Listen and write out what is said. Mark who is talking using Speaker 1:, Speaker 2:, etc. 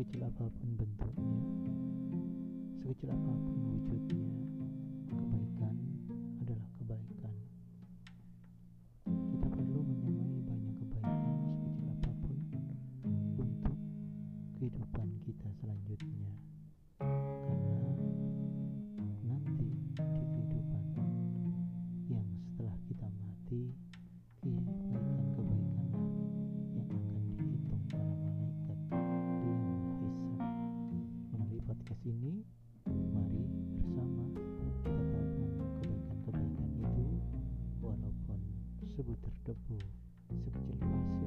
Speaker 1: apa pun bentuknya, sekecil apa pun wujudnya, kebaikan adalah kebaikan. Kita perlu menyamai banyak kebaikan sekecil apa pun untuk kehidupan kita selanjutnya. Ini, mari bersama kita tabung kebaikan-kebaikan itu walaupun sebutir debu sekecil pasir